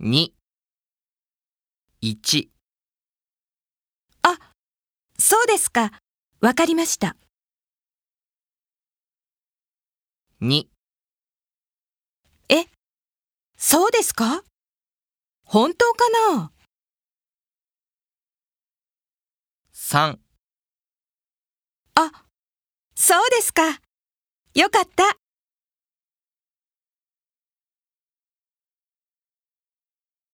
2、1、あ、そうですか。わかりました。2、え、そうですか？本当かな？3あ、そうですか。よかった。